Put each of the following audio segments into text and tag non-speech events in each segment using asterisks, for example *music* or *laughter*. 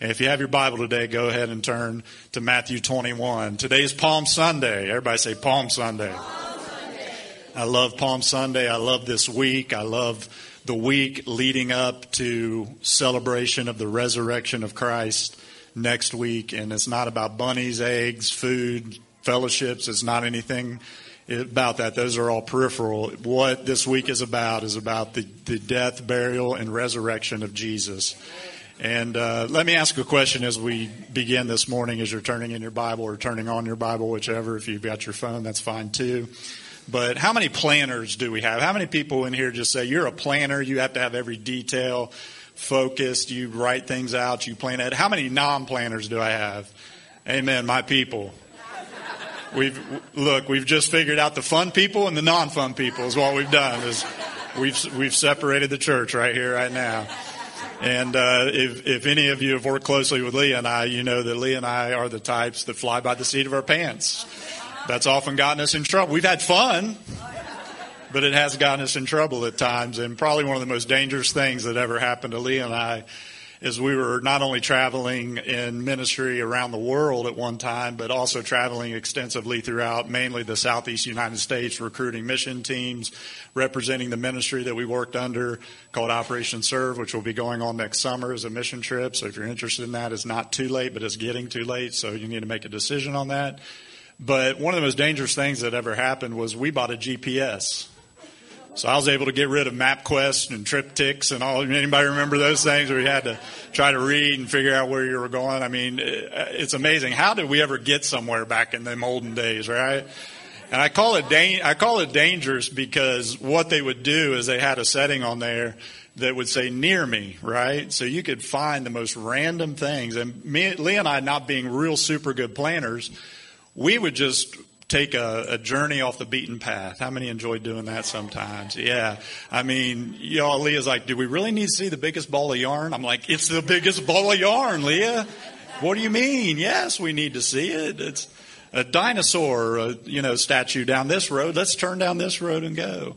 And if you have your Bible today, go ahead and turn to Matthew 21. Today is Palm Sunday. Everybody say Palm Sunday. Palm Sunday. I love Palm Sunday. I love this week. I love the week leading up to celebration of the resurrection of Christ next week. And it's not about bunnies, eggs, food, fellowships. It's not anything about that. Those are all peripheral. What this week is about is about the, the death, burial, and resurrection of Jesus. And uh, let me ask a question as we begin this morning as you're turning in your Bible or turning on your Bible, whichever. If you've got your phone, that's fine too. But how many planners do we have? How many people in here just say, you're a planner, you have to have every detail focused, you write things out, you plan it? How many non planners do I have? Amen, my people. We've look, we've just figured out the fun people and the non-fun people is what we've done. Is we've we've separated the church right here, right now. And uh, if if any of you have worked closely with Leah and I, you know that Leah and I are the types that fly by the seat of our pants. That's often gotten us in trouble. We've had fun, but it has gotten us in trouble at times. And probably one of the most dangerous things that ever happened to Leah and I is we were not only traveling in ministry around the world at one time, but also traveling extensively throughout mainly the southeast United States, recruiting mission teams, representing the ministry that we worked under called Operation Serve, which will be going on next summer as a mission trip. So if you're interested in that, it's not too late, but it's getting too late. So you need to make a decision on that. But one of the most dangerous things that ever happened was we bought a GPS. So I was able to get rid of MapQuest and TripTiks and all. Anybody remember those things where you had to try to read and figure out where you were going? I mean, uh, it's amazing. How did we ever get somewhere back in them olden days, right? And I call it da- I call it dangerous because what they would do is they had a setting on there that would say near me, right? So you could find the most random things. And me, Lee and I, not being real super good planners, we would just take a, a, journey off the beaten path. How many enjoy doing that sometimes? Yeah. I mean, y'all, Leah's like, do we really need to see the biggest ball of yarn? I'm like, it's the biggest ball of yarn, Leah. What do you mean? Yes, we need to see it. It's a dinosaur, a, you know, statue down this road. Let's turn down this road and go.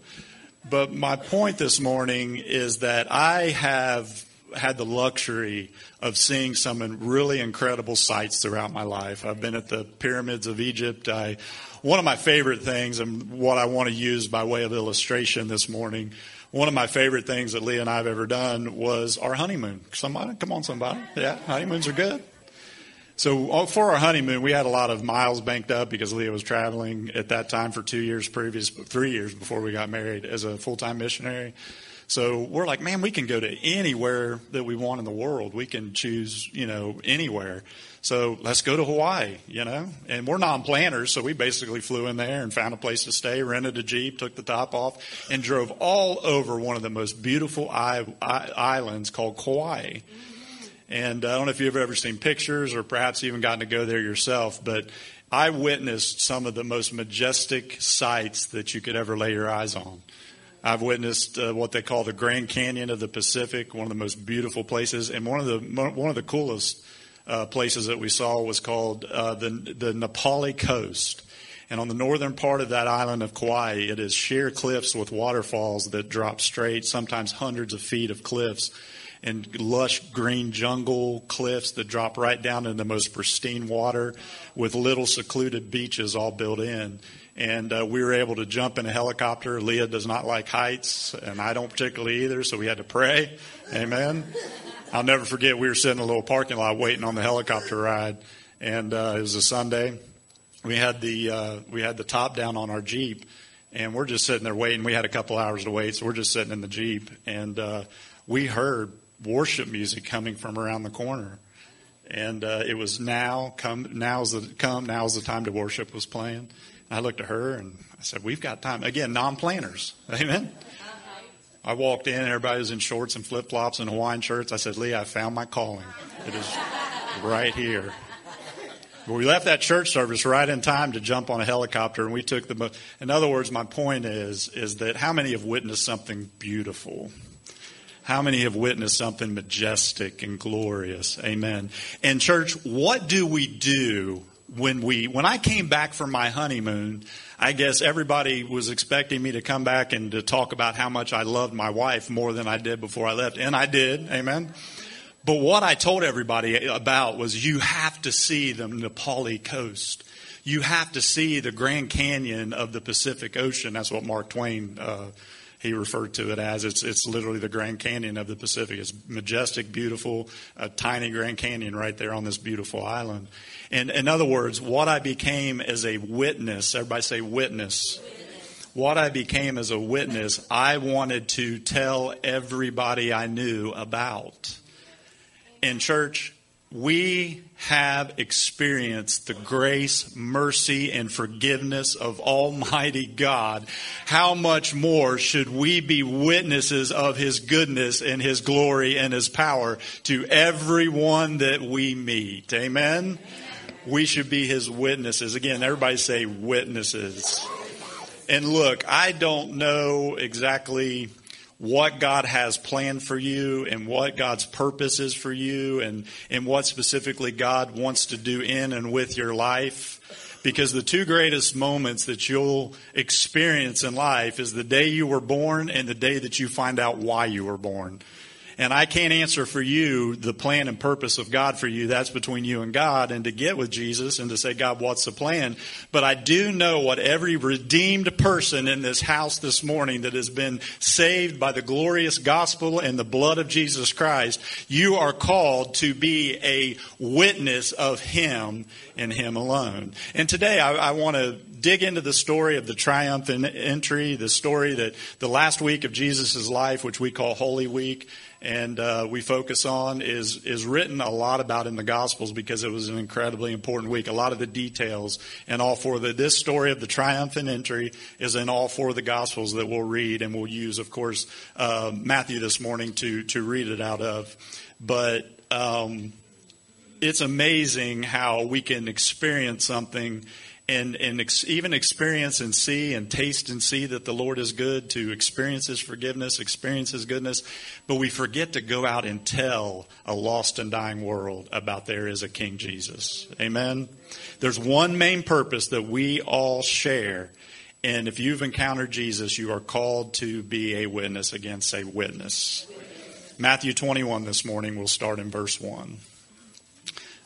But my point this morning is that I have had the luxury of seeing some really incredible sights throughout my life. I've been at the pyramids of Egypt. I, one of my favorite things, and what I want to use by way of illustration this morning, one of my favorite things that Leah and I have ever done was our honeymoon. Somebody, come on, somebody. Yeah, honeymoons are good. So uh, for our honeymoon, we had a lot of miles banked up because Leah was traveling at that time for two years previous, three years before we got married as a full time missionary. So we're like, man, we can go to anywhere that we want in the world. We can choose, you know, anywhere. So let's go to Hawaii, you know. And we're non-planners, so we basically flew in there and found a place to stay, rented a jeep, took the top off, and drove all over one of the most beautiful islands called Kauai. And I don't know if you've ever seen pictures or perhaps even gotten to go there yourself, but I witnessed some of the most majestic sights that you could ever lay your eyes on. I've witnessed uh, what they call the Grand Canyon of the Pacific, one of the most beautiful places, and one of the one of the coolest uh, places that we saw was called uh, the the Na Coast. And on the northern part of that island of Kauai, it is sheer cliffs with waterfalls that drop straight, sometimes hundreds of feet of cliffs, and lush green jungle cliffs that drop right down into the most pristine water with little secluded beaches all built in and uh, we were able to jump in a helicopter. Leah does not like heights, and I don't particularly either, so we had to pray. Amen. I'll never forget, we were sitting in a little parking lot waiting on the helicopter ride, and uh, it was a Sunday. We had the uh, we had the top down on our Jeep, and we're just sitting there waiting. We had a couple hours to wait, so we're just sitting in the Jeep, and uh, we heard worship music coming from around the corner and uh, it was now come now's the come now's the time to worship was playing I looked at her and I said, We've got time. Again, non planners. Amen. I walked in, and everybody was in shorts and flip flops and Hawaiian shirts. I said, Lee, I found my calling. It is right here. But we left that church service right in time to jump on a helicopter and we took the in other words, my point is is that how many have witnessed something beautiful? How many have witnessed something majestic and glorious? Amen. And church, what do we do when we when I came back from my honeymoon, I guess everybody was expecting me to come back and to talk about how much I loved my wife more than I did before I left, and I did. Amen. But what I told everybody about was you have to see the Na Pali coast. You have to see the Grand Canyon of the Pacific Ocean. That's what Mark Twain uh, he referred to it as. It's it's literally the Grand Canyon of the Pacific. It's majestic, beautiful, a tiny Grand Canyon right there on this beautiful island. And in other words, what I became as a witness. Everybody say witness. witness. What I became as a witness, I wanted to tell everybody I knew about. In church, we have experienced the grace, mercy, and forgiveness of Almighty God, how much more should we be witnesses of His goodness and His glory and His power to everyone that we meet? Amen? We should be His witnesses. Again, everybody say witnesses. And look, I don't know exactly what God has planned for you and what God's purpose is for you and, and what specifically God wants to do in and with your life. Because the two greatest moments that you'll experience in life is the day you were born and the day that you find out why you were born. And I can't answer for you the plan and purpose of God for you. That's between you and God and to get with Jesus and to say, God, what's the plan? But I do know what every redeemed person in this house this morning that has been saved by the glorious gospel and the blood of Jesus Christ, you are called to be a witness of Him and Him alone. And today I, I want to dig into the story of the triumphant entry, the story that the last week of Jesus' life, which we call Holy Week, and uh, we focus on is is written a lot about in the Gospels because it was an incredibly important week. A lot of the details and all four of the this story of the triumphant entry is in all four of the Gospels that we'll read and we'll use, of course, uh, Matthew this morning to to read it out of. But um, it's amazing how we can experience something and, and ex- even experience and see and taste and see that the Lord is good, to experience His forgiveness, experience His goodness. But we forget to go out and tell a lost and dying world about there is a King Jesus. Amen. There's one main purpose that we all share. And if you've encountered Jesus, you are called to be a witness. Again, say witness. Matthew 21 this morning, we'll start in verse 1.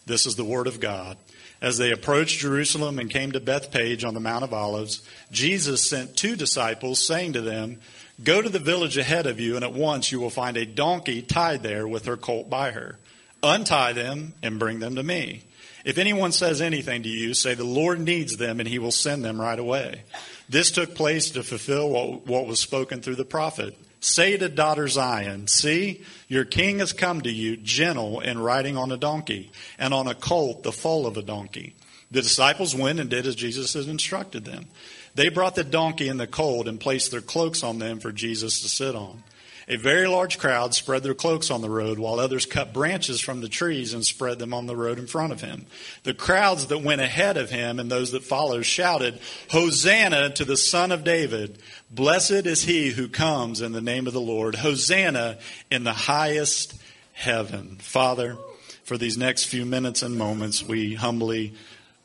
This is the Word of God. As they approached Jerusalem and came to Bethphage on the Mount of Olives, Jesus sent two disciples, saying to them, Go to the village ahead of you, and at once you will find a donkey tied there with her colt by her. Untie them and bring them to me. If anyone says anything to you, say, The Lord needs them, and he will send them right away. This took place to fulfill what, what was spoken through the prophet. Say to daughter Zion, See, your king has come to you, gentle and riding on a donkey, and on a colt, the foal of a donkey. The disciples went and did as Jesus had instructed them. They brought the donkey and the colt and placed their cloaks on them for Jesus to sit on. A very large crowd spread their cloaks on the road, while others cut branches from the trees and spread them on the road in front of him. The crowds that went ahead of him and those that followed shouted, Hosanna to the Son of David! Blessed is he who comes in the name of the Lord. Hosanna in the highest heaven. Father, for these next few minutes and moments, we humbly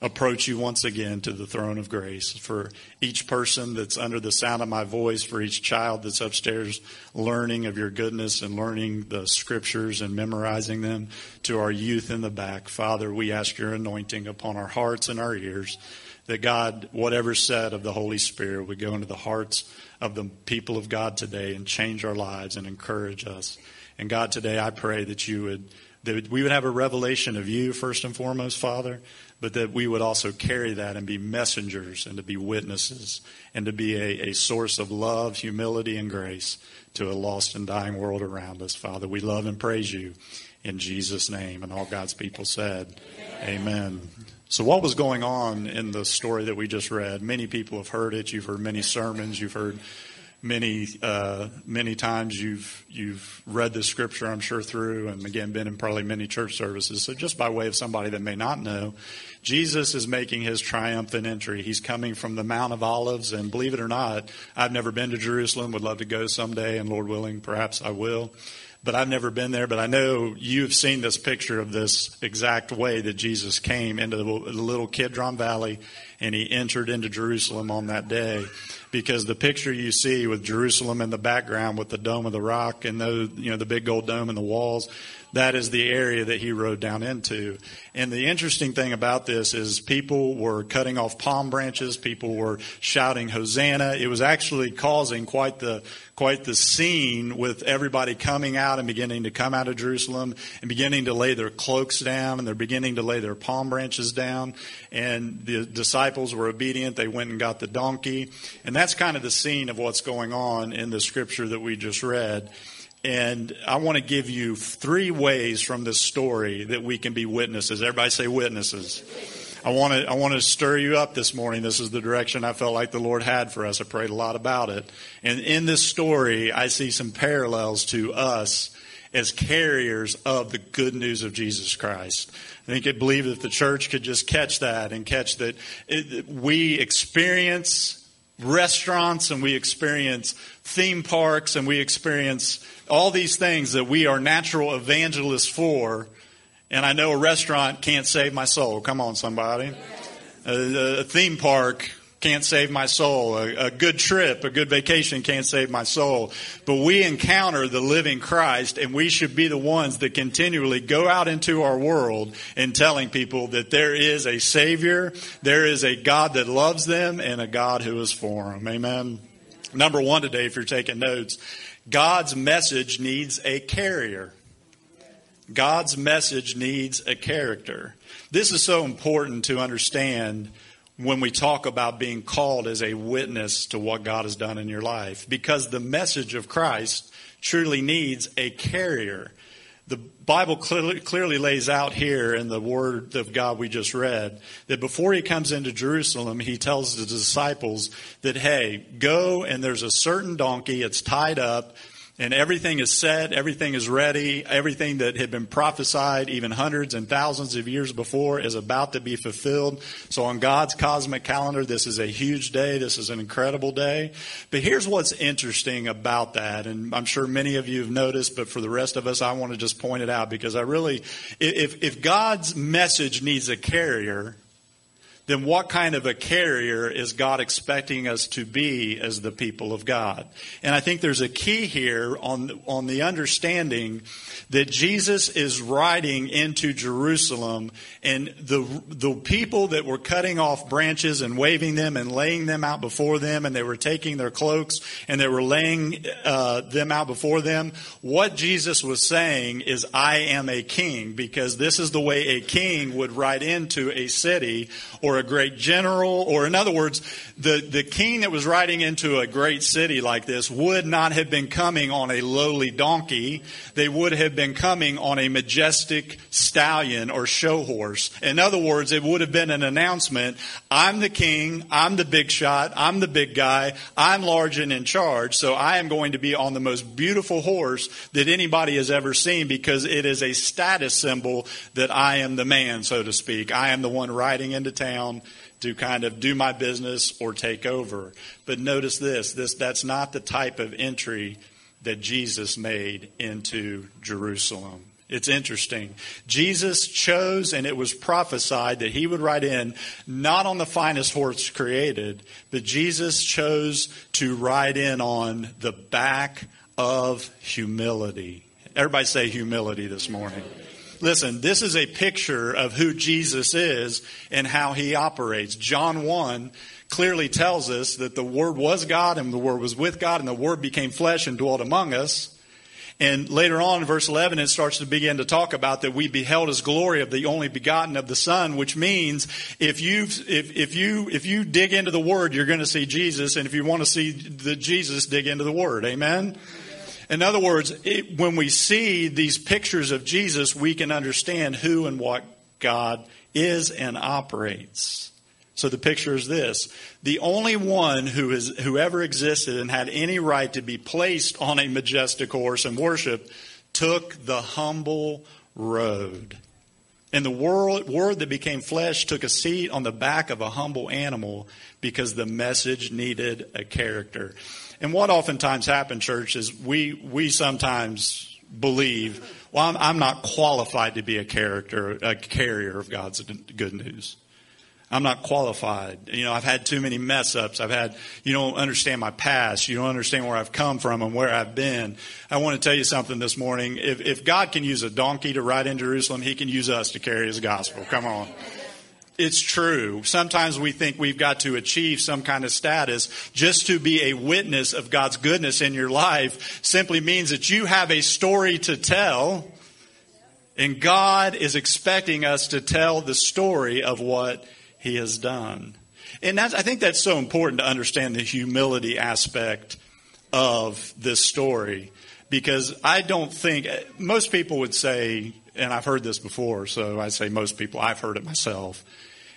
approach you once again to the throne of grace. For each person that's under the sound of my voice, for each child that's upstairs learning of your goodness and learning the scriptures and memorizing them, to our youth in the back, Father, we ask your anointing upon our hearts and our ears. That God, whatever said of the Holy Spirit, would go into the hearts of the people of God today and change our lives and encourage us. And God, today I pray that you would that we would have a revelation of you first and foremost, Father, but that we would also carry that and be messengers and to be witnesses and to be a, a source of love, humility, and grace to a lost and dying world around us. Father, we love and praise you in Jesus' name. And all God's people said, Amen. Amen. So, what was going on in the story that we just read? Many people have heard it. You've heard many sermons. You've heard many uh, many times you've you've read the scripture I'm sure through and again been in probably many church services. So just by way of somebody that may not know Jesus is making his triumphant entry. He's coming from the Mount of Olives and believe it or not I've never been to Jerusalem would love to go someday and Lord willing perhaps I will but I've never been there. But I know you've seen this picture of this exact way that Jesus came into the little Kidron Valley and he entered into Jerusalem on that day because the picture you see with Jerusalem in the background with the dome of the rock and the you know the big gold dome and the walls that is the area that he rode down into. And the interesting thing about this is people were cutting off palm branches, people were shouting Hosanna. It was actually causing quite the quite the scene with everybody coming out and beginning to come out of Jerusalem and beginning to lay their cloaks down and they're beginning to lay their palm branches down. And the disciples were obedient. They went and got the donkey. And that's kind of the scene of what's going on in the scripture that we just read. And I want to give you three ways from this story that we can be witnesses. Everybody say witnesses. I want to I want to stir you up this morning. This is the direction I felt like the Lord had for us. I prayed a lot about it. And in this story, I see some parallels to us as carriers of the good news of Jesus Christ. I think I believe that the church could just catch that and catch that it, we experience restaurants and we experience theme parks and we experience all these things that we are natural evangelists for and I know a restaurant can't save my soul. Come on, somebody. A, a theme park can't save my soul. A, a, good trip, a good vacation can't save my soul. But we encounter the living Christ and we should be the ones that continually go out into our world and telling people that there is a Savior, there is a God that loves them and a God who is for them. Amen. Number one today, if you're taking notes, God's message needs a carrier. God's message needs a character. This is so important to understand when we talk about being called as a witness to what God has done in your life because the message of Christ truly needs a carrier. Bible clearly, clearly, lays out here in the Word of God we just read that before he comes into Jerusalem, he tells the disciples that, hey, go and there's a certain donkey, it's tied up, and everything is set, everything is ready, everything that had been prophesied even hundreds and thousands of years before is about to be fulfilled. So on God's cosmic calendar, this is a huge day. This is an incredible day. But here's what's interesting about that. And I'm sure many of you have noticed, but for the rest of us, I want to just point it out because I really, if, if God's message needs a carrier, then what kind of a carrier is God expecting us to be as the people of God? And I think there's a key here on, on the understanding that Jesus is riding into Jerusalem and the, the people that were cutting off branches and waving them and laying them out before them and they were taking their cloaks and they were laying uh, them out before them, what Jesus was saying is, I am a king because this is the way a king would ride into a city or a great general, or in other words, the, the king that was riding into a great city like this would not have been coming on a lowly donkey. They would have been coming on a majestic stallion or show horse. In other words, it would have been an announcement, I'm the king, I'm the big shot, I'm the big guy, I'm large and in charge, so I am going to be on the most beautiful horse that anybody has ever seen because it is a status symbol that I am the man, so to speak. I am the one riding into town to kind of do my business or take over. But notice this, this that's not the type of entry that Jesus made into Jerusalem. It's interesting. Jesus chose, and it was prophesied that he would ride in not on the finest horse created, but Jesus chose to ride in on the back of humility. Everybody say humility this morning. Listen, this is a picture of who Jesus is and how he operates. John 1 clearly tells us that the Word was God and the Word was with God and the Word became flesh and dwelt among us. And later on in verse 11, it starts to begin to talk about that we beheld his glory of the only begotten of the Son, which means if you if, if you, if you dig into the Word, you're going to see Jesus. And if you want to see the Jesus, dig into the Word. Amen? In other words, it, when we see these pictures of Jesus, we can understand who and what God is and operates. So the picture is this. The only one who has, who ever existed and had any right to be placed on a majestic horse and worship took the humble road. And the word that became flesh took a seat on the back of a humble animal because the message needed a character. And what oftentimes happens, church, is we, we sometimes believe, well, I'm, I'm not qualified to be a character, a carrier of God's good news. I'm not qualified. You know, I've had too many mess ups. I've had, you don't understand my past. You don't understand where I've come from and where I've been. I want to tell you something this morning. If, if God can use a donkey to ride in Jerusalem, He can use us to carry His gospel. Come on. It's true. Sometimes we think we've got to achieve some kind of status. Just to be a witness of God's goodness in your life simply means that you have a story to tell. And God is expecting us to tell the story of what he has done. And I think that's so important to understand the humility aspect of this story because I don't think most people would say, and I've heard this before, so I say most people, I've heard it myself,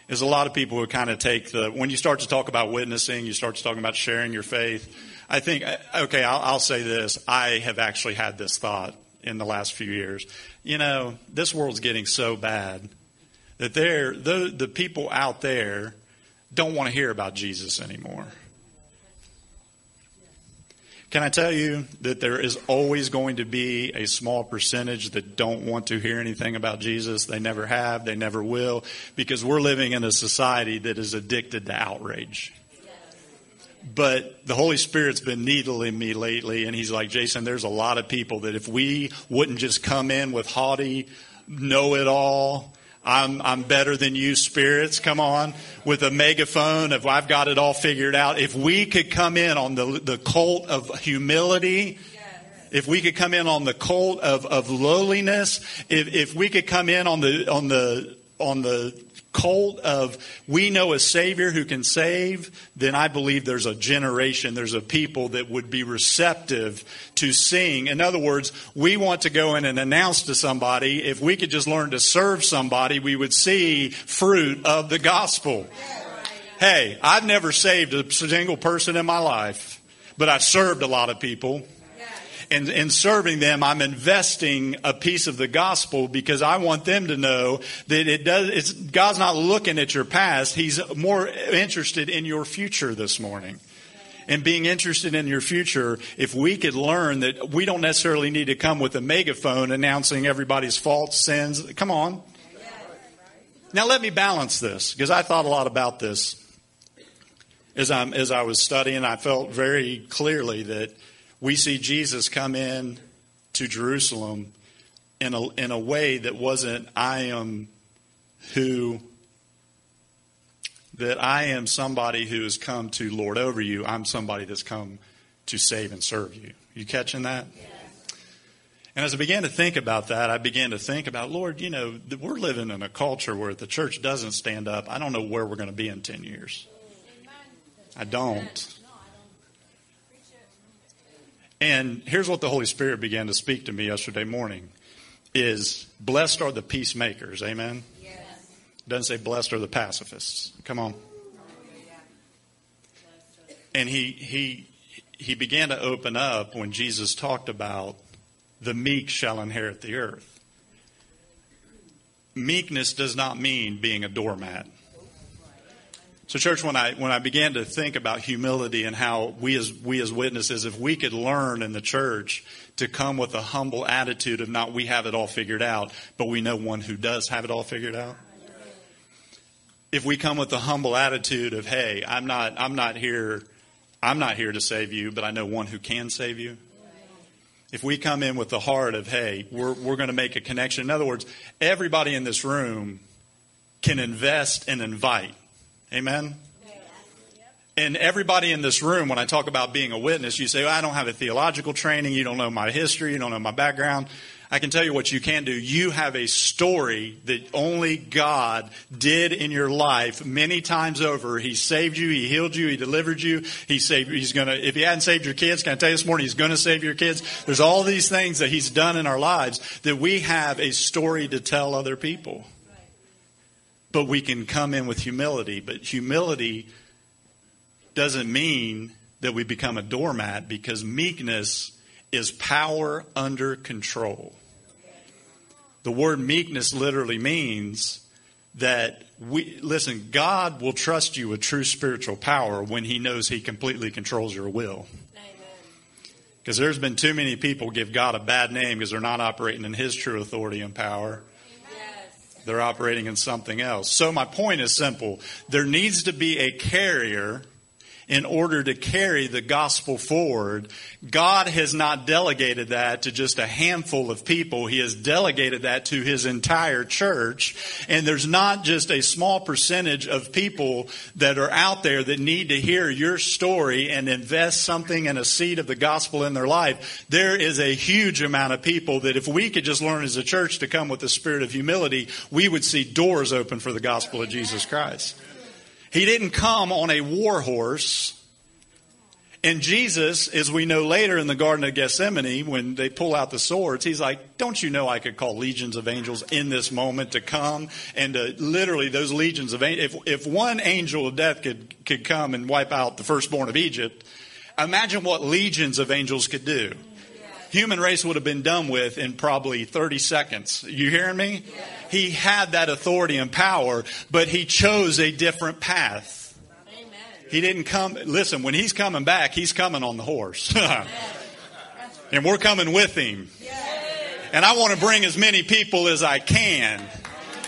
is a lot of people who kind of take the, when you start to talk about witnessing, you start to talk about sharing your faith. I think, okay, I'll, I'll say this. I have actually had this thought in the last few years. You know, this world's getting so bad that they're, the, the people out there don't want to hear about Jesus anymore. Can I tell you that there is always going to be a small percentage that don't want to hear anything about Jesus? They never have, they never will, because we're living in a society that is addicted to outrage. But the Holy Spirit's been needling me lately, and He's like, Jason, there's a lot of people that if we wouldn't just come in with haughty, know it all, I'm, I'm better than you spirits. Come on. With a megaphone of I've got it all figured out. If we could come in on the, the cult of humility, if we could come in on the cult of, of lowliness, if, if we could come in on the, on the, on the cult of we know a Savior who can save, then I believe there's a generation, there's a people that would be receptive to seeing. In other words, we want to go in and announce to somebody, if we could just learn to serve somebody, we would see fruit of the gospel. Hey, I've never saved a single person in my life, but I've served a lot of people and in serving them, I'm investing a piece of the gospel because I want them to know that it does, God's not looking at your past. He's more interested in your future this morning and being interested in your future, if we could learn that we don't necessarily need to come with a megaphone announcing everybody's faults, sins. Come on. Now let me balance this because I thought a lot about this as I as I was studying. I felt very clearly that we see Jesus come in to Jerusalem in a, in a way that wasn't, I am who, that I am somebody who has come to lord over you. I'm somebody that's come to save and serve you. You catching that? And as I began to think about that, I began to think about, Lord, you know, we're living in a culture where the church doesn't stand up. I don't know where we're going to be in 10 years. I don't. And here's what the Holy Spirit began to speak to me yesterday morning is blessed are the peacemakers. Amen. Yes. Doesn't say blessed are the pacifists. Come on. And he he he began to open up when Jesus talked about the meek shall inherit the earth. Meekness does not mean being a doormat. So, church, when I when I began to think about humility and how we as we as witnesses, if we could learn in the church to come with a humble attitude of not we have it all figured out, but we know one who does have it all figured out. If we come with a humble attitude of, hey, I'm not I'm not here I'm not here to save you, but I know one who can save you. If we come in with the heart of, hey, we're we're going to make a connection. In other words, everybody in this room can invest and invite Amen? And everybody in this room, when I talk about being a witness, you say, well, I don't have a theological training. You don't know my history. You don't know my background. I can tell you what you can do. You have a story that only God did in your life many times over. He saved you. He healed you. He delivered you. He saved, he's going to, if he hadn't saved your kids, can I tell you this morning, he's going to save your kids. There's all these things that he's done in our lives that we have a story to tell other people but we can come in with humility. But humility doesn't mean that we become a doormat because meekness is power under control. The word meekness literally means that we listen, God will trust you with true spiritual power when he knows he completely controls your will. Because there's been too many people give God a bad name because they're not operating in his true authority and power. They're operating in something else. So my point is simple. There needs to be a carrier in order to carry the gospel forward. God has not delegated that to just a handful of people. He has delegated that to his entire church. And there's not just a small percentage of people that are out there that need to hear your story and invest something in a seed of the gospel in their life. There is a huge amount of people that if we could just learn as a church to come with the spirit of humility, we would see doors open for the gospel of Jesus Christ. He didn't come on a war horse. And Jesus, as we know later in the Garden of Gethsemane, when they pull out the swords, he's like, Don't you know I could call legions of angels in this moment to come? And to literally, those legions of angels, if, if one angel of death could, could come and wipe out the firstborn of Egypt, imagine what legions of angels could do. Human race would have been done with in probably 30 seconds. You hearing me? He had that authority and power, but he chose a different path. He didn't come, listen, when he's coming back, he's coming on the horse. *laughs* and we're coming with him. And I want to bring as many people as I can.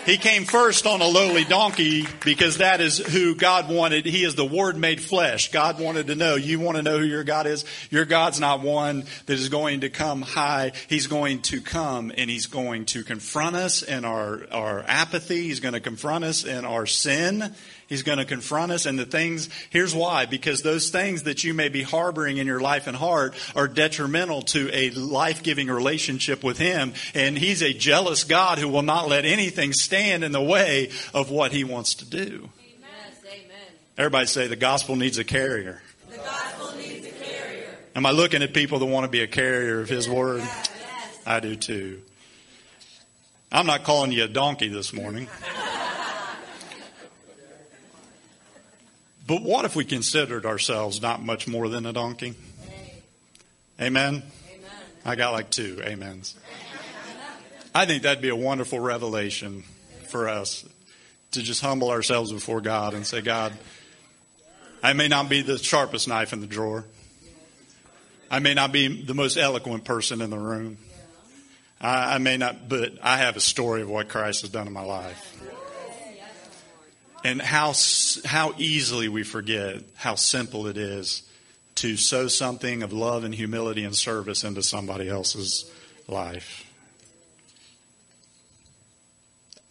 He came first on a lowly donkey because that is who God wanted. He is the Word made flesh. God wanted to know. You want to know who your God is? Your God's not one that is going to come high. He's going to come and He's going to confront us in our, our apathy. He's going to confront us in our sin. He's going to confront us and the things, here's why, because those things that you may be harboring in your life and heart are detrimental to a life-giving relationship with Him. And He's a jealous God who will not let anything stand in the way of what He wants to do. Amen. Everybody say the gospel needs a carrier. The gospel needs a carrier. Am I looking at people that want to be a carrier of His word? Yes. I do too. I'm not calling you a donkey this morning. *laughs* But what if we considered ourselves not much more than a donkey? Amen? Amen. I got like two amens. I think that'd be a wonderful revelation for us to just humble ourselves before God and say, God, I may not be the sharpest knife in the drawer. I may not be the most eloquent person in the room. I, I may not, but I have a story of what Christ has done in my life and how how easily we forget how simple it is to sow something of love and humility and service into somebody else's life.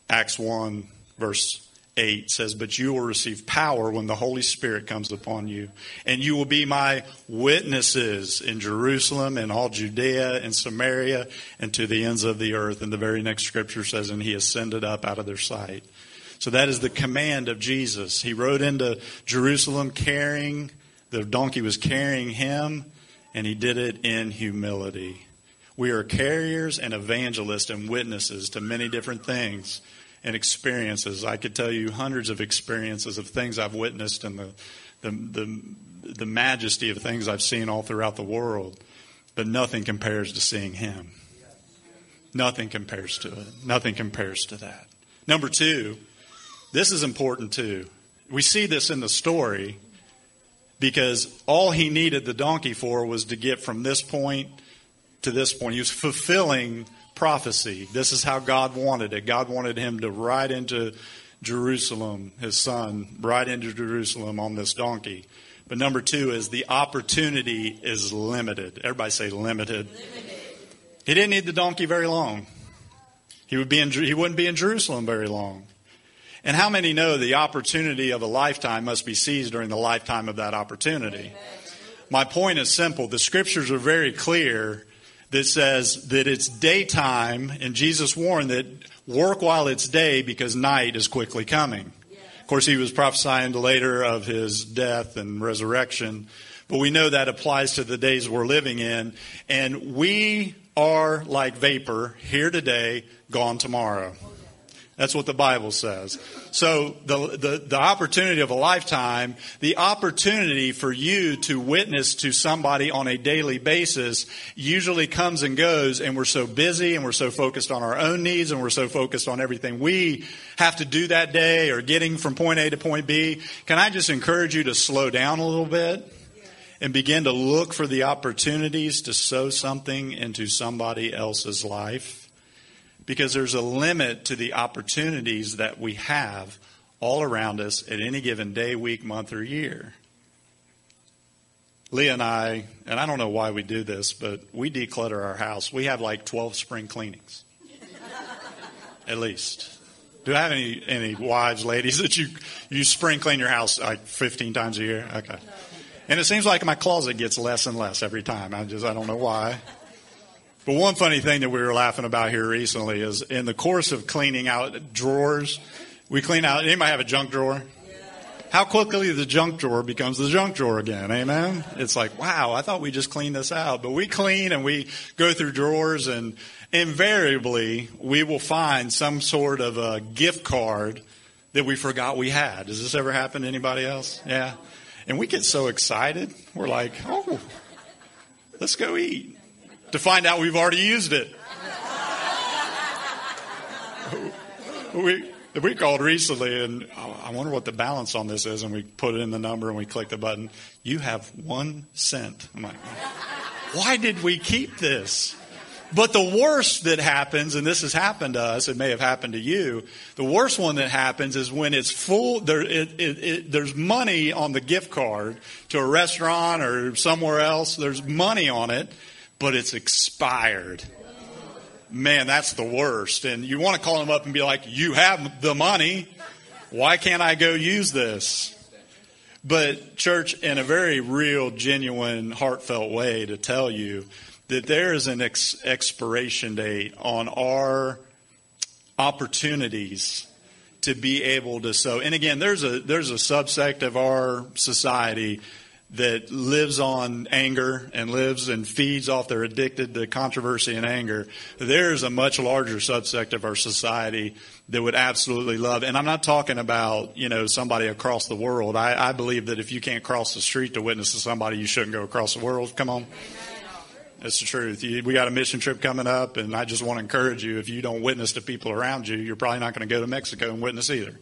Acts 1 verse 8 says, But you will receive power when the Holy Spirit comes upon you, and you will be my witnesses in Jerusalem and all Judea and Samaria and to the ends of the earth. And the very next scripture says, And he ascended up out of their sight. So that is the command of Jesus. He rode into Jerusalem carrying, the donkey was carrying him, and he did it in humility. We are carriers and evangelists and witnesses to many different things and experiences. I could tell you hundreds of experiences of things I've witnessed and the, the, the, the majesty of things I've seen all throughout the world, but nothing compares to seeing him. Nothing compares to it. Nothing compares to that. Number two, this is important too. We see this in the story because all he needed the donkey for was to get from this point to this point. He was fulfilling prophecy. This is how God wanted it. God wanted him to ride into Jerusalem, his son, ride into Jerusalem on this donkey. But number two is the opportunity is limited. Everybody say limited. limited. He didn't need the donkey very long. He would be in, he wouldn't be in Jerusalem very long. And how many know the opportunity of a lifetime must be seized during the lifetime of that opportunity? My point is simple. The scriptures are very clear that says that it's daytime, and Jesus warned that work while it's day because night is quickly coming. Of course, he was prophesying later of his death and resurrection, but we know that applies to the days we're living in. And we are like vapor here today, gone tomorrow. That's what the Bible says. So the, the, the, opportunity of a lifetime, the opportunity for you to witness to somebody on a daily basis usually comes and goes and we're so busy and we're so focused on our own needs and we're so focused on everything we have to do that day or getting from point A to point B. Can I just encourage you to slow down a little bit? And begin to look for the opportunities to sow something into somebody else's life because there's a limit to the opportunities that we have all around us at any given day, week, month, or year. Leah and I, and I don't know why we do this, but we declutter our house. We have like 12 spring cleanings. *laughs* At least. Do I have any, any wives, ladies, that you, you spring clean your house like 15 times a year? Okay. And it seems like my closet gets less and less every time. I just, I don't know why. But one funny thing that we were laughing about here recently is in the course of cleaning out drawers, we clean out, anybody have a junk drawer? How quickly the junk drawer becomes the junk drawer again. Amen. It's like, wow, I thought we just cleaned this out, but we clean and we go through drawers and invariably we will find some sort of a gift card that we forgot we had. Does this ever happen to anybody else? Yeah. And we get so excited. We're like, oh, let's go eat to find out we've already used it. we, we called recently and I wonder what the balance on this is. And we put in the number and we click the button. You have one cent. I'm like, why did we keep this? But the worst that happens, and this has happened to us, it may have happened to you, the worst one that happens is when it's full, there, it, it, it, there's money on the gift card to a restaurant or somewhere else, there's money on it, but it's expired. Man, that's the worst. And you want to call them up and be like, you have the money. Why can't I go use this? But, church, in a very real, genuine, heartfelt way, to tell you that there is an ex- expiration date on our opportunities to be able to sow. And again, there's a there's a subsect of our society that lives on anger and lives and feeds off they're addicted to controversy and anger there's a much larger subsect of our society that would absolutely love and i'm not talking about you know somebody across the world i, I believe that if you can't cross the street to witness to somebody you shouldn't go across the world come on that's the truth. We got a mission trip coming up, and I just want to encourage you if you don't witness to people around you, you're probably not going to go to Mexico and witness either.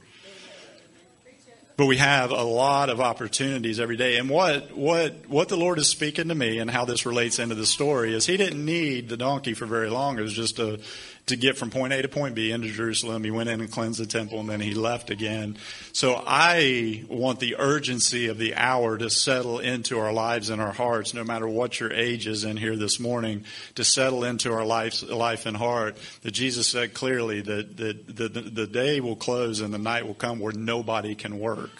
But we have a lot of opportunities every day. And what, what, what the Lord is speaking to me and how this relates into the story is He didn't need the donkey for very long. It was just a, to get from point A to point B into Jerusalem. He went in and cleansed the temple and then he left again. So I want the urgency of the hour to settle into our lives and our hearts, no matter what your age is in here this morning, to settle into our life, life and heart. That Jesus said clearly that, that the, the day will close and the night will come where nobody can work.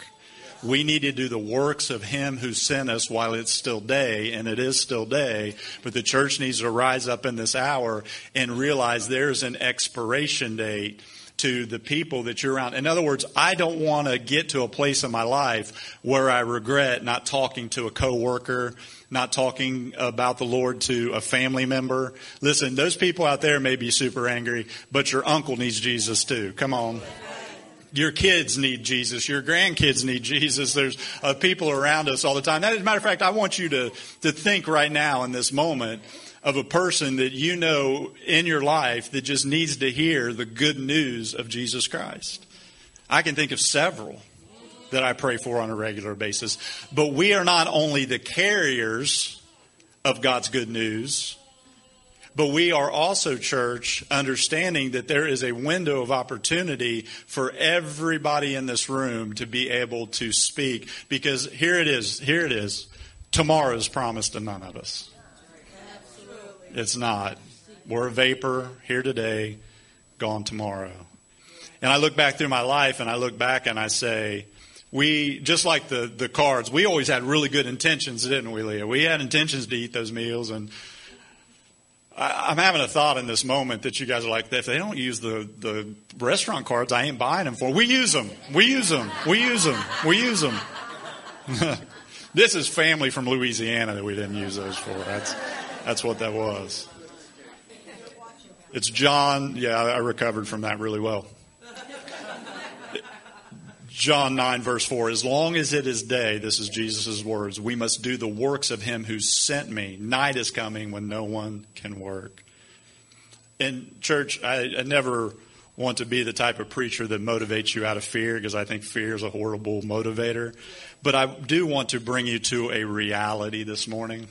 We need to do the works of Him who sent us while it's still day, and it is still day. But the church needs to rise up in this hour and realize there's an expiration date to the people that you're around. In other words, I don't want to get to a place in my life where I regret not talking to a coworker, not talking about the Lord to a family member. Listen, those people out there may be super angry, but your uncle needs Jesus too. Come on. Your kids need Jesus. Your grandkids need Jesus. There's uh, people around us all the time. As a matter of fact, I want you to, to think right now in this moment of a person that you know in your life that just needs to hear the good news of Jesus Christ. I can think of several that I pray for on a regular basis. But we are not only the carriers of God's good news, but we are also, church, understanding that there is a window of opportunity for everybody in this room to be able to speak. Because here it is, here it is. Tomorrow is promised to none of us. It's not. We're a vapor here today, gone tomorrow. And I look back through my life and I look back and I say, we, just like the, the cards, we always had really good intentions, didn't we, Leah? We had intentions to eat those meals and I, am having a thought in this moment that you guys are like, if they don't use the, the restaurant cards, I ain't buying them for. We use them. We use them. We use them. We use them. *laughs* this is family from Louisiana that we didn't use those for. That's, that's what that was. It's John. Yeah, I recovered from that really well. John 9, verse 4 As long as it is day, this is Jesus' words, we must do the works of him who sent me. Night is coming when no one can work. In church, I, I never want to be the type of preacher that motivates you out of fear because I think fear is a horrible motivator. But I do want to bring you to a reality this morning.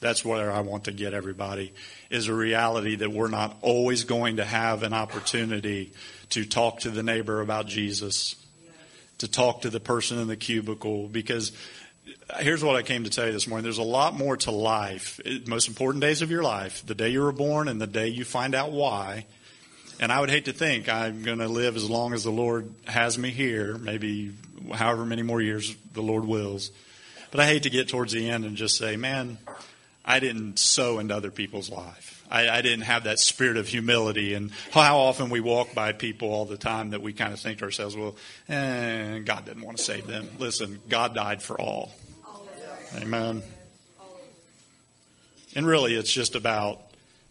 That's where I want to get everybody is a reality that we're not always going to have an opportunity to talk to the neighbor about Jesus, to talk to the person in the cubicle, because here's what I came to tell you this morning. There's a lot more to life. Most important days of your life, the day you were born and the day you find out why. And I would hate to think I'm going to live as long as the Lord has me here, maybe however many more years the Lord wills. But I hate to get towards the end and just say, man, I didn't sow into other people's life. I, I, didn't have that spirit of humility. And how often we walk by people all the time that we kind of think to ourselves, well, eh, God didn't want to save them. Listen, God died for all. Amen. And really, it's just about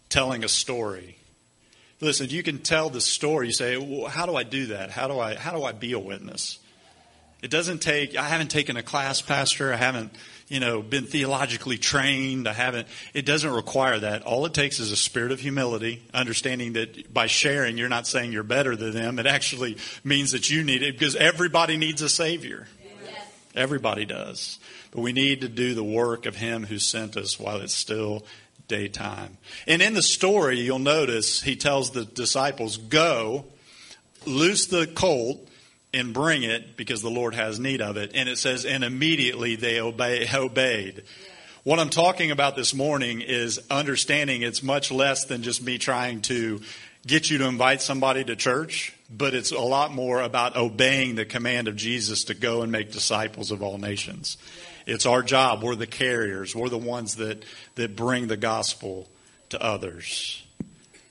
telling a story. Listen, you can tell the story. You say, well, how do I do that? How do I, how do I be a witness? It doesn't take, I haven't taken a class, Pastor. I haven't you know, been theologically trained. I haven't, it doesn't require that. All it takes is a spirit of humility, understanding that by sharing, you're not saying you're better than them. It actually means that you need it because everybody needs a Savior. Yes. Everybody does. But we need to do the work of Him who sent us while it's still daytime. And in the story, you'll notice he tells the disciples, Go, loose the colt, and bring it because the Lord has need of it. And it says, and immediately they obey, obeyed. What I'm talking about this morning is understanding it's much less than just me trying to get you to invite somebody to church, but it's a lot more about obeying the command of Jesus to go and make disciples of all nations. It's our job. We're the carriers. We're the ones that, that bring the gospel to others.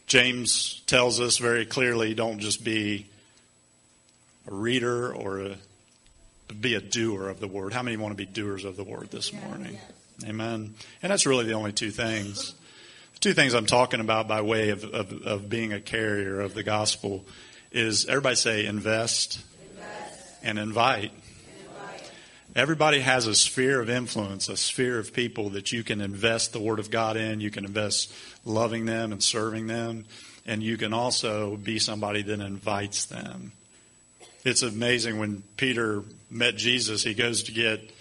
James tells us very clearly don't just be a reader or a, be a doer of the word. How many want to be doers of the word this morning? Amen. And that's really the only two things. The two things I'm talking about by way of, of, of being a carrier of the gospel is everybody say invest, invest. and invite. Everybody has a sphere of influence, a sphere of people that you can invest the Word of God in. You can invest loving them and serving them. And you can also be somebody that invites them it's amazing when Peter met Jesus, he goes to get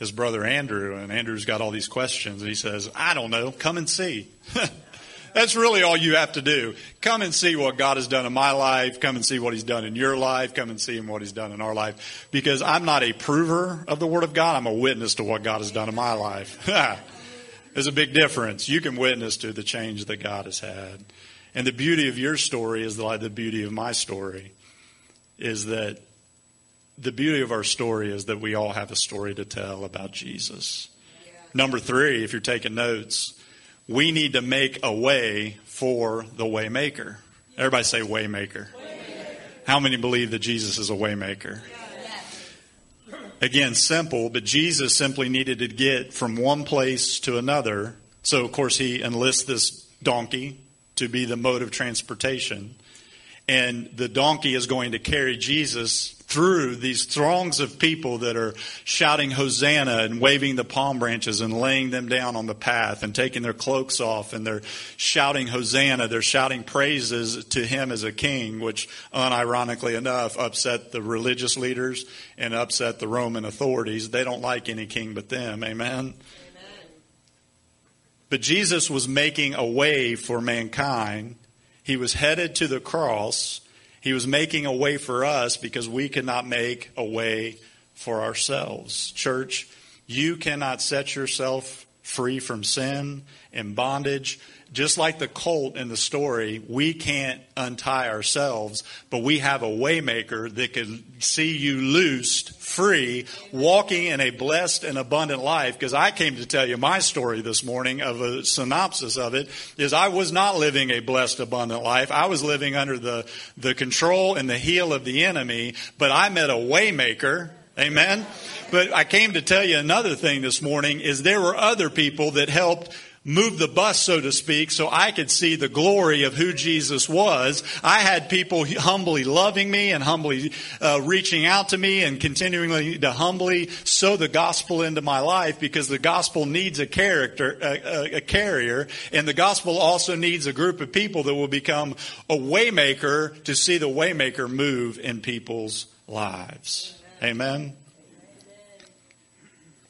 his brother Andrew, and Andrew's got all these questions, and he says, I don't know, come and see. *laughs* That's really all you have to do. Come and see what God has done in my life. Come and see what He's done in your life. Come and see Him what He's done in our life. Because I'm not a prover of the Word of God. I'm a witness to what God has done in my life. *laughs* There's a big difference. You can witness to the change that God has had. And the beauty of your story is like the beauty of my story is that the beauty of our story is that we all have a story to tell about Jesus. Yeah. Number three, if you're taking notes, we need to make a way for the waymaker. Everybody say waymaker. How many believe that Jesus is a waymaker? Yeah. Again, simple, but Jesus simply needed to get from one place to another. So, of course, he enlists this donkey to be the mode of transportation and the donkey is going to carry Jesus through these throngs of people that are shouting Hosanna and waving the palm branches and laying them down on the path and taking their cloaks off and they're shouting Hosanna. They're shouting praises to him as a king, which unironically enough upset the religious leaders and upset the Roman authorities. They don't like any king but them. Amen. But Jesus was making a way for mankind he was headed to the cross. He was making a way for us because we could not make a way for ourselves. Church, you cannot set yourself free from sin and bondage just like the colt in the story, we can't untie ourselves, but we have a waymaker that can see you loosed, free, walking in a blessed and abundant life. Because I came to tell you my story this morning of a synopsis of it is I was not living a blessed, abundant life. I was living under the, the control and the heel of the enemy, but I met a waymaker. Amen. But I came to tell you another thing this morning is there were other people that helped move the bus, so to speak, so I could see the glory of who Jesus was. I had people humbly loving me and humbly uh, reaching out to me and continuing to humbly sow the gospel into my life because the gospel needs a character, a, a carrier, and the gospel also needs a group of people that will become a waymaker to see the waymaker move in people's lives. Amen.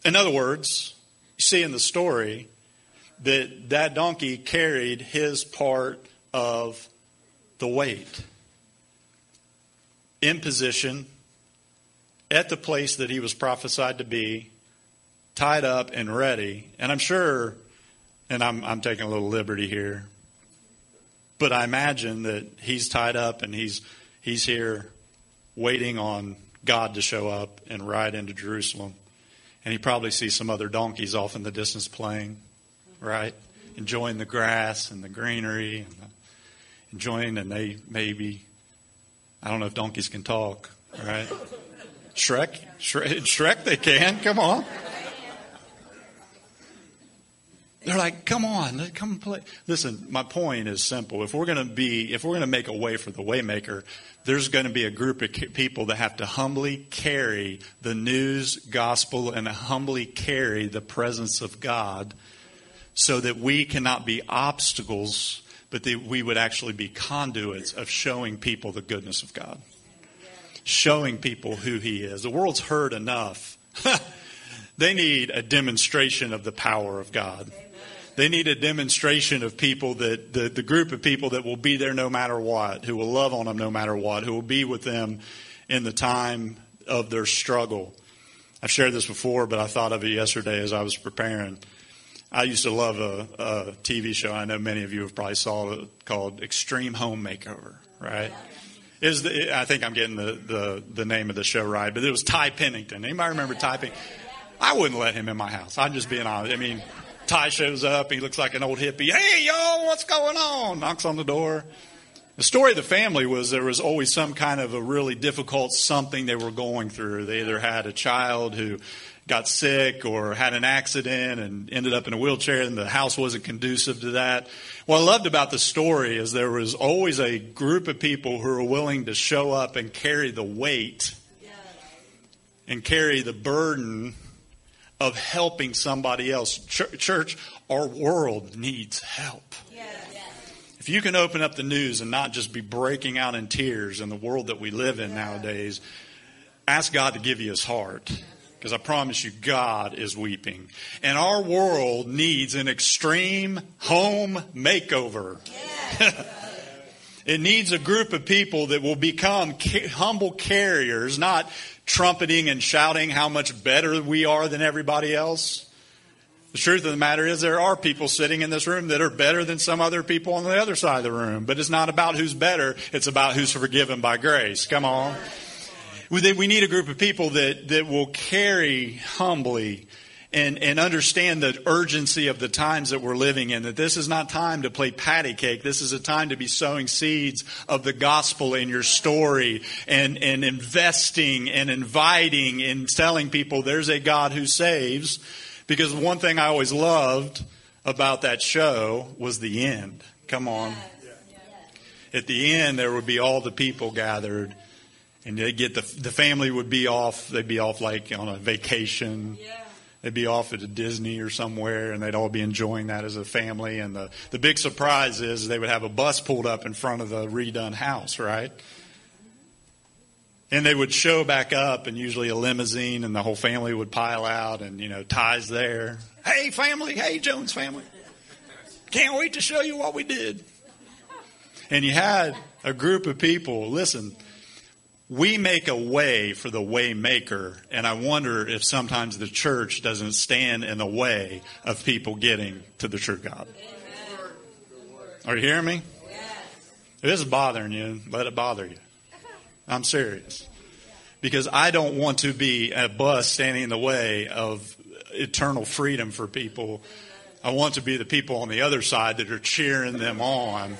In other words, you see in the story, that that donkey carried his part of the weight in position at the place that he was prophesied to be, tied up and ready. And I'm sure, and I'm, I'm taking a little liberty here, but I imagine that he's tied up and he's, he's here waiting on God to show up and ride into Jerusalem. And he probably sees some other donkeys off in the distance playing, right? Enjoying the grass and the greenery and the, enjoying, and they maybe, I don't know if donkeys can talk, right? Shrek, Shrek, *laughs* Shrek, they can. Come on. They're like, come on, come play. Listen, my point is simple. If we're going to be, if we're going to make a way for the waymaker, there's going to be a group of people that have to humbly carry the news gospel and humbly carry the presence of God so that we cannot be obstacles, but that we would actually be conduits of showing people the goodness of God. Showing people who He is. The world's heard enough. *laughs* they need a demonstration of the power of God. They need a demonstration of people that the, the group of people that will be there no matter what, who will love on them no matter what, who will be with them in the time of their struggle. I've shared this before, but I thought of it yesterday as I was preparing. I used to love a, a TV show. I know many of you have probably saw it called Extreme Home Makeover, right? Is the, I think I'm getting the, the, the name of the show right, but it was Ty Pennington. Anybody remember Ty Pennington? I wouldn't let him in my house. I'm just being honest. I mean, Ty shows up. He looks like an old hippie. Hey, y'all, what's going on? Knocks on the door. The story of the family was there was always some kind of a really difficult something they were going through. They either had a child who got sick or had an accident and ended up in a wheelchair and the house wasn't conducive to that. What I loved about the story is there was always a group of people who were willing to show up and carry the weight and carry the burden of helping somebody else. Church, our world needs help. If you can open up the news and not just be breaking out in tears in the world that we live in nowadays, ask God to give you his heart. Because I promise you, God is weeping. And our world needs an extreme home makeover. *laughs* it needs a group of people that will become humble carriers, not trumpeting and shouting how much better we are than everybody else. The truth of the matter is, there are people sitting in this room that are better than some other people on the other side of the room. But it's not about who's better, it's about who's forgiven by grace. Come on. We need a group of people that, that will carry humbly and, and understand the urgency of the times that we're living in, that this is not time to play patty cake. This is a time to be sowing seeds of the gospel in your story and, and investing and inviting and telling people there's a God who saves. Because one thing I always loved about that show was the end. Come on. At the end, there would be all the people gathered and they get the, the family would be off, they'd be off like on a vacation. Yeah they'd be off at a Disney or somewhere, and they'd all be enjoying that as a family. And the, the big surprise is they would have a bus pulled up in front of the redone house, right? And they would show back up, and usually a limousine, and the whole family would pile out, and you know, Ty's there. Hey, family! Hey, Jones family! Can't wait to show you what we did. And you had a group of people. Listen, we make a way for the way maker, and I wonder if sometimes the church doesn't stand in the way of people getting to the true God. Are you hearing me? If this is bothering you, let it bother you. I'm serious. Because I don't want to be a bus standing in the way of eternal freedom for people. I want to be the people on the other side that are cheering them on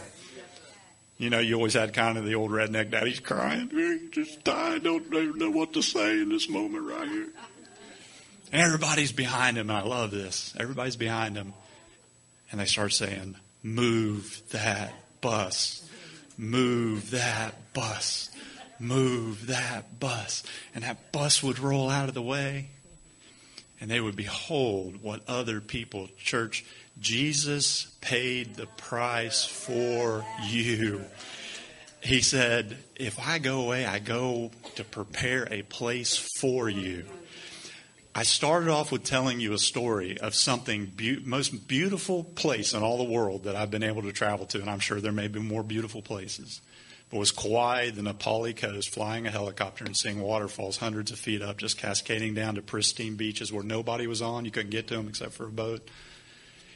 you know, you always had kind of the old redneck daddy's crying. He just died. Don't, don't know what to say in this moment right here. And everybody's behind him. And I love this. Everybody's behind him. And they start saying, Move that bus. Move that bus. Move that bus. And that bus would roll out of the way. And they would behold what other people, church, Jesus paid the price for you. He said, If I go away, I go to prepare a place for you. I started off with telling you a story of something be- most beautiful place in all the world that I've been able to travel to, and I'm sure there may be more beautiful places. But was Kauai, the Na Pali coast, flying a helicopter and seeing waterfalls hundreds of feet up, just cascading down to pristine beaches where nobody was on. You couldn't get to them except for a boat.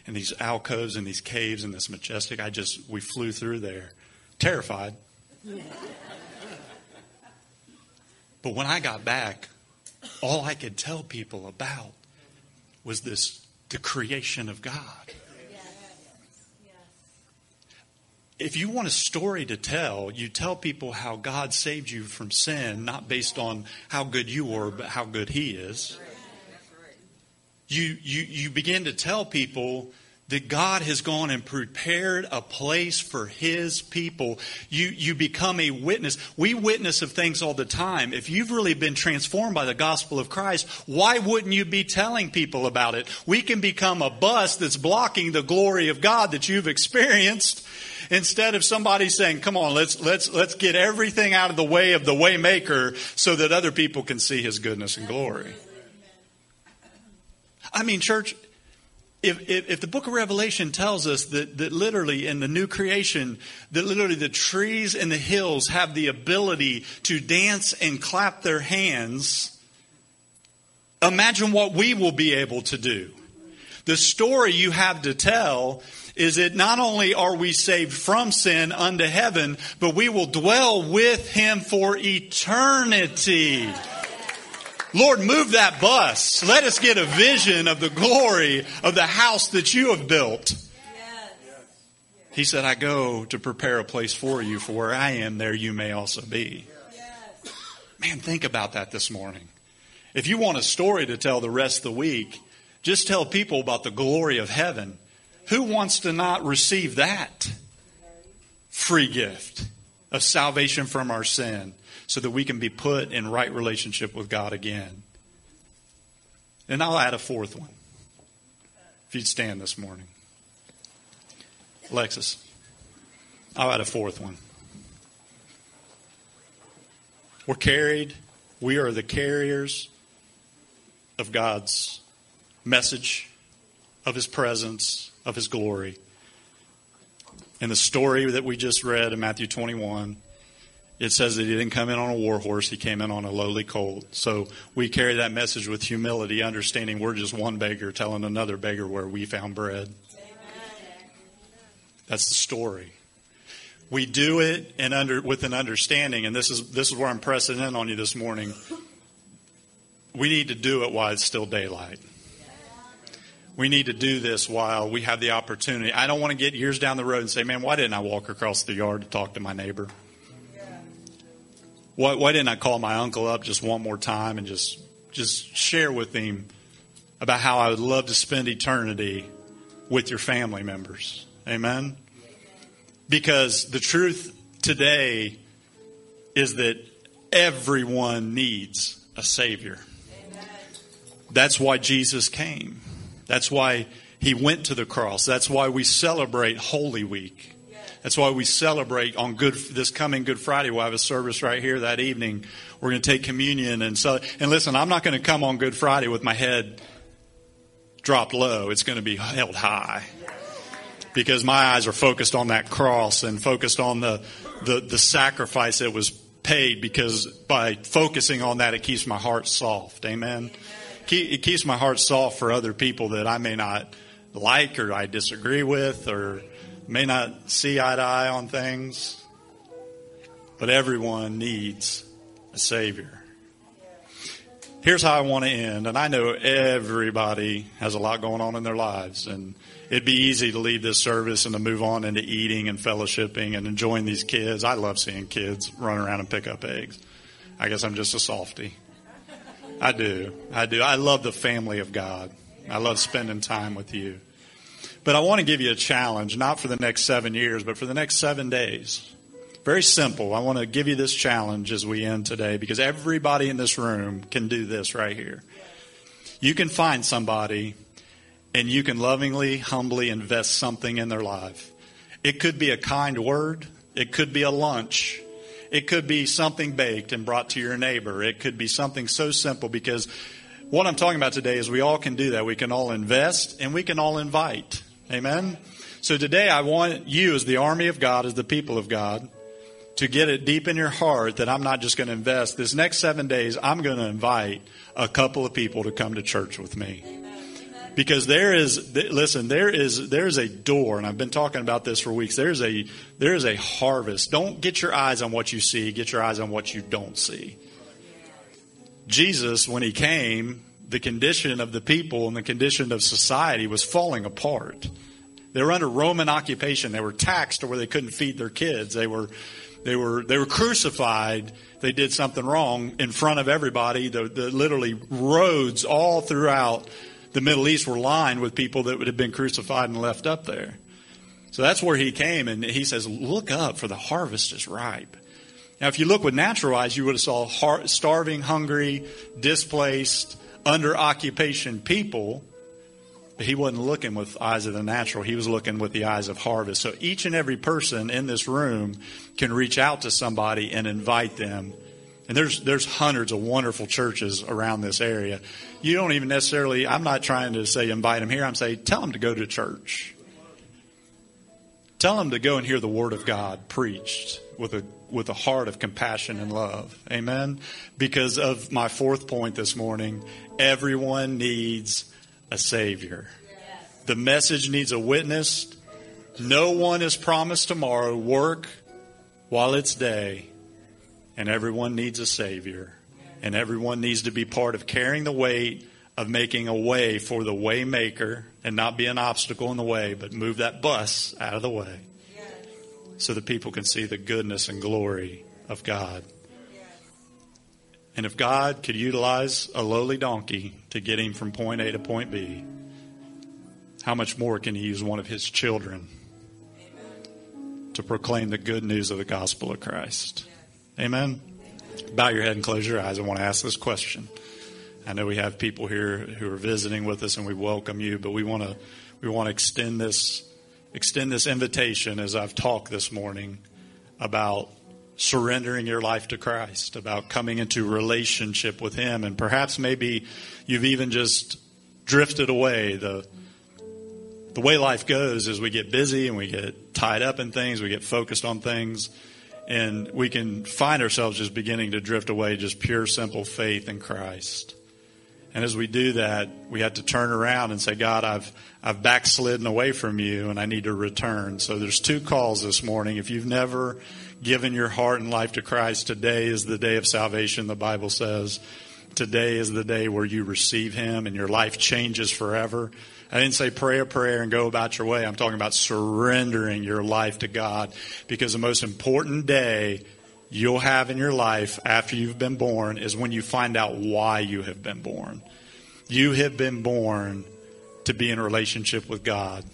And these alcoves and these caves and this majestic. I just we flew through there, terrified. but when I got back, all I could tell people about was this the creation of God. If you want a story to tell, you tell people how God saved you from sin, not based on how good you were, but how good He is. You, you, you begin to tell people that God has gone and prepared a place for His people. You, you become a witness. We witness of things all the time. If you've really been transformed by the gospel of Christ, why wouldn't you be telling people about it? We can become a bus that's blocking the glory of God that you've experienced instead of somebody saying, come on, let's, let's, let's get everything out of the way of the waymaker so that other people can see His goodness and glory. I mean, church, if, if, if, the book of Revelation tells us that, that literally in the new creation, that literally the trees and the hills have the ability to dance and clap their hands, imagine what we will be able to do. The story you have to tell is that not only are we saved from sin unto heaven, but we will dwell with him for eternity. Lord, move that bus. Let us get a vision of the glory of the house that you have built. He said, I go to prepare a place for you, for where I am, there you may also be. Man, think about that this morning. If you want a story to tell the rest of the week, just tell people about the glory of heaven. Who wants to not receive that free gift of salvation from our sin? so that we can be put in right relationship with God again. And I'll add a fourth one. If you'd stand this morning. Alexis, I'll add a fourth one. We're carried, we are the carriers of God's message, of His presence, of His glory. In the story that we just read in Matthew 21, it says that he didn't come in on a war horse, he came in on a lowly colt. So we carry that message with humility, understanding we're just one beggar telling another beggar where we found bread. That's the story. We do it and under with an understanding, and this is this is where I'm pressing in on you this morning. We need to do it while it's still daylight. We need to do this while we have the opportunity. I don't want to get years down the road and say, man, why didn't I walk across the yard to talk to my neighbor? Why, why didn't I call my uncle up just one more time and just just share with him about how I would love to spend eternity with your family members? Amen. Because the truth today is that everyone needs a Savior. That's why Jesus came. That's why He went to the cross. That's why we celebrate Holy Week. That's why we celebrate on good this coming Good Friday. We'll have a service right here that evening. We're going to take communion and so. And listen, I'm not going to come on Good Friday with my head dropped low. It's going to be held high because my eyes are focused on that cross and focused on the the, the sacrifice that was paid. Because by focusing on that, it keeps my heart soft. Amen. It keeps my heart soft for other people that I may not like or I disagree with or may not see eye to eye on things, but everyone needs a Savior. Here's how I want to end, and I know everybody has a lot going on in their lives, and it'd be easy to leave this service and to move on into eating and fellowshipping and enjoying these kids. I love seeing kids run around and pick up eggs. I guess I'm just a softy. I do. I do. I love the family of God. I love spending time with you. But I want to give you a challenge, not for the next seven years, but for the next seven days. Very simple. I want to give you this challenge as we end today because everybody in this room can do this right here. You can find somebody and you can lovingly, humbly invest something in their life. It could be a kind word. It could be a lunch. It could be something baked and brought to your neighbor. It could be something so simple because what I'm talking about today is we all can do that. We can all invest and we can all invite. Amen? So today I want you as the army of God, as the people of God, to get it deep in your heart that I'm not just going to invest. This next seven days, I'm going to invite a couple of people to come to church with me. Because there is, listen, there is, there is a door, and I've been talking about this for weeks. There's a, there is a harvest. Don't get your eyes on what you see. Get your eyes on what you don't see. Jesus, when he came, the condition of the people and the condition of society was falling apart. They were under Roman occupation. They were taxed to where they couldn't feed their kids. They were they were they were crucified. They did something wrong in front of everybody. The, the literally roads all throughout the Middle East were lined with people that would have been crucified and left up there. So that's where he came, and he says, "Look up, for the harvest is ripe." Now, if you look with natural eyes, you would have saw starving, hungry, displaced, under occupation people. But he wasn't looking with eyes of the natural. He was looking with the eyes of harvest. So each and every person in this room can reach out to somebody and invite them. And there's, there's hundreds of wonderful churches around this area. You don't even necessarily, I'm not trying to say invite them here. I'm saying tell them to go to church. Tell them to go and hear the word of God preached with a, with a heart of compassion and love. Amen. Because of my fourth point this morning, everyone needs a Savior. The message needs a witness. No one is promised tomorrow. Work while it's day. And everyone needs a Savior. And everyone needs to be part of carrying the weight of making a way for the waymaker and not be an obstacle in the way, but move that bus out of the way so that people can see the goodness and glory of God. And if God could utilize a lowly donkey to get him from point A to point B, how much more can he use one of his children to proclaim the good news of the gospel of Christ? Amen. Bow your head and close your eyes. I want to ask this question. I know we have people here who are visiting with us and we welcome you, but we want to we want to extend this extend this invitation as I've talked this morning about surrendering your life to Christ, about coming into relationship with Him. And perhaps maybe you've even just drifted away. The, the way life goes is we get busy and we get tied up in things, we get focused on things, and we can find ourselves just beginning to drift away, just pure, simple faith in Christ. And as we do that, we have to turn around and say, God, I've, I've backslidden away from you and I need to return. So there's two calls this morning. If you've never given your heart and life to Christ, today is the day of salvation, the Bible says. Today is the day where you receive Him and your life changes forever. I didn't say pray a prayer and go about your way. I'm talking about surrendering your life to God because the most important day you'll have in your life after you've been born is when you find out why you have been born. You have been born to be in a relationship with God.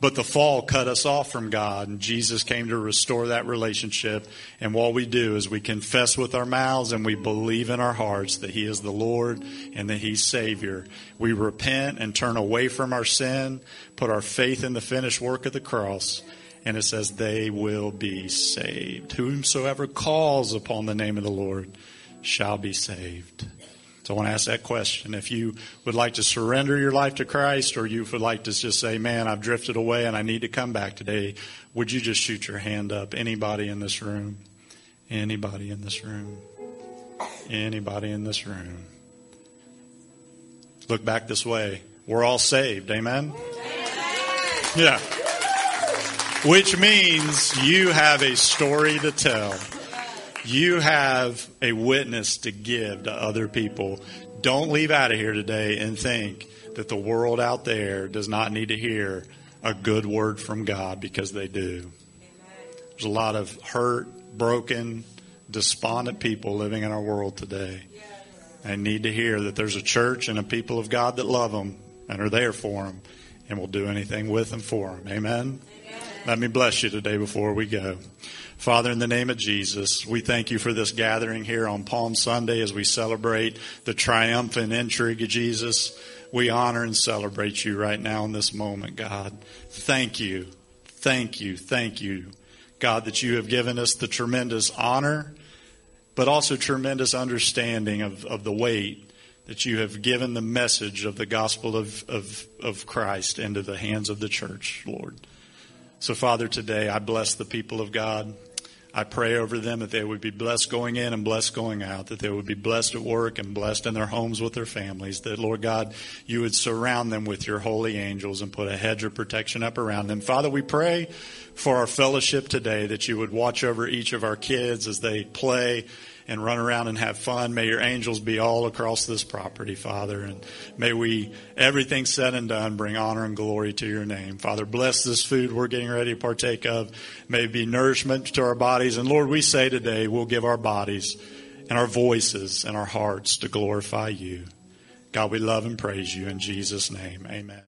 But the fall cut us off from God, and Jesus came to restore that relationship. And what we do is we confess with our mouths and we believe in our hearts that He is the Lord and that He's Savior. We repent and turn away from our sin, put our faith in the finished work of the cross, and it says, They will be saved. Whomsoever calls upon the name of the Lord shall be saved. So I want to ask that question. If you would like to surrender your life to Christ or you would like to just say, man, I've drifted away and I need to come back today, would you just shoot your hand up? Anybody in this room? Anybody in this room? Anybody in this room? Look back this way. We're all saved. Amen? Yeah. Which means you have a story to tell you have a witness to give to other people. Don't leave out of here today and think that the world out there does not need to hear a good word from God because they do. There's a lot of hurt, broken, despondent people living in our world today. They need to hear that there's a church and a people of God that love them and are there for them and will do anything with them for them. Amen. Let me bless you today before we go. Father, in the name of Jesus, we thank you for this gathering here on Palm Sunday as we celebrate the triumphant entry of Jesus. We honor and celebrate you right now in this moment, God. Thank you. Thank you. Thank you, God, that you have given us the tremendous honor, but also tremendous understanding of, of the weight that you have given the message of the gospel of, of, of Christ into the hands of the church, Lord. So, Father, today I bless the people of God. I pray over them that they would be blessed going in and blessed going out, that they would be blessed at work and blessed in their homes with their families, that, Lord God, you would surround them with your holy angels and put a hedge of protection up around them. Father, we pray for our fellowship today that you would watch over each of our kids as they play and run around and have fun. May your angels be all across this property, Father. And may we, everything said and done, bring honor and glory to your name. Father, bless this food we're getting ready to partake of. May it be nourishment to our bodies. And Lord, we say today we'll give our bodies and our voices and our hearts to glorify you. God, we love and praise you in Jesus' name. Amen.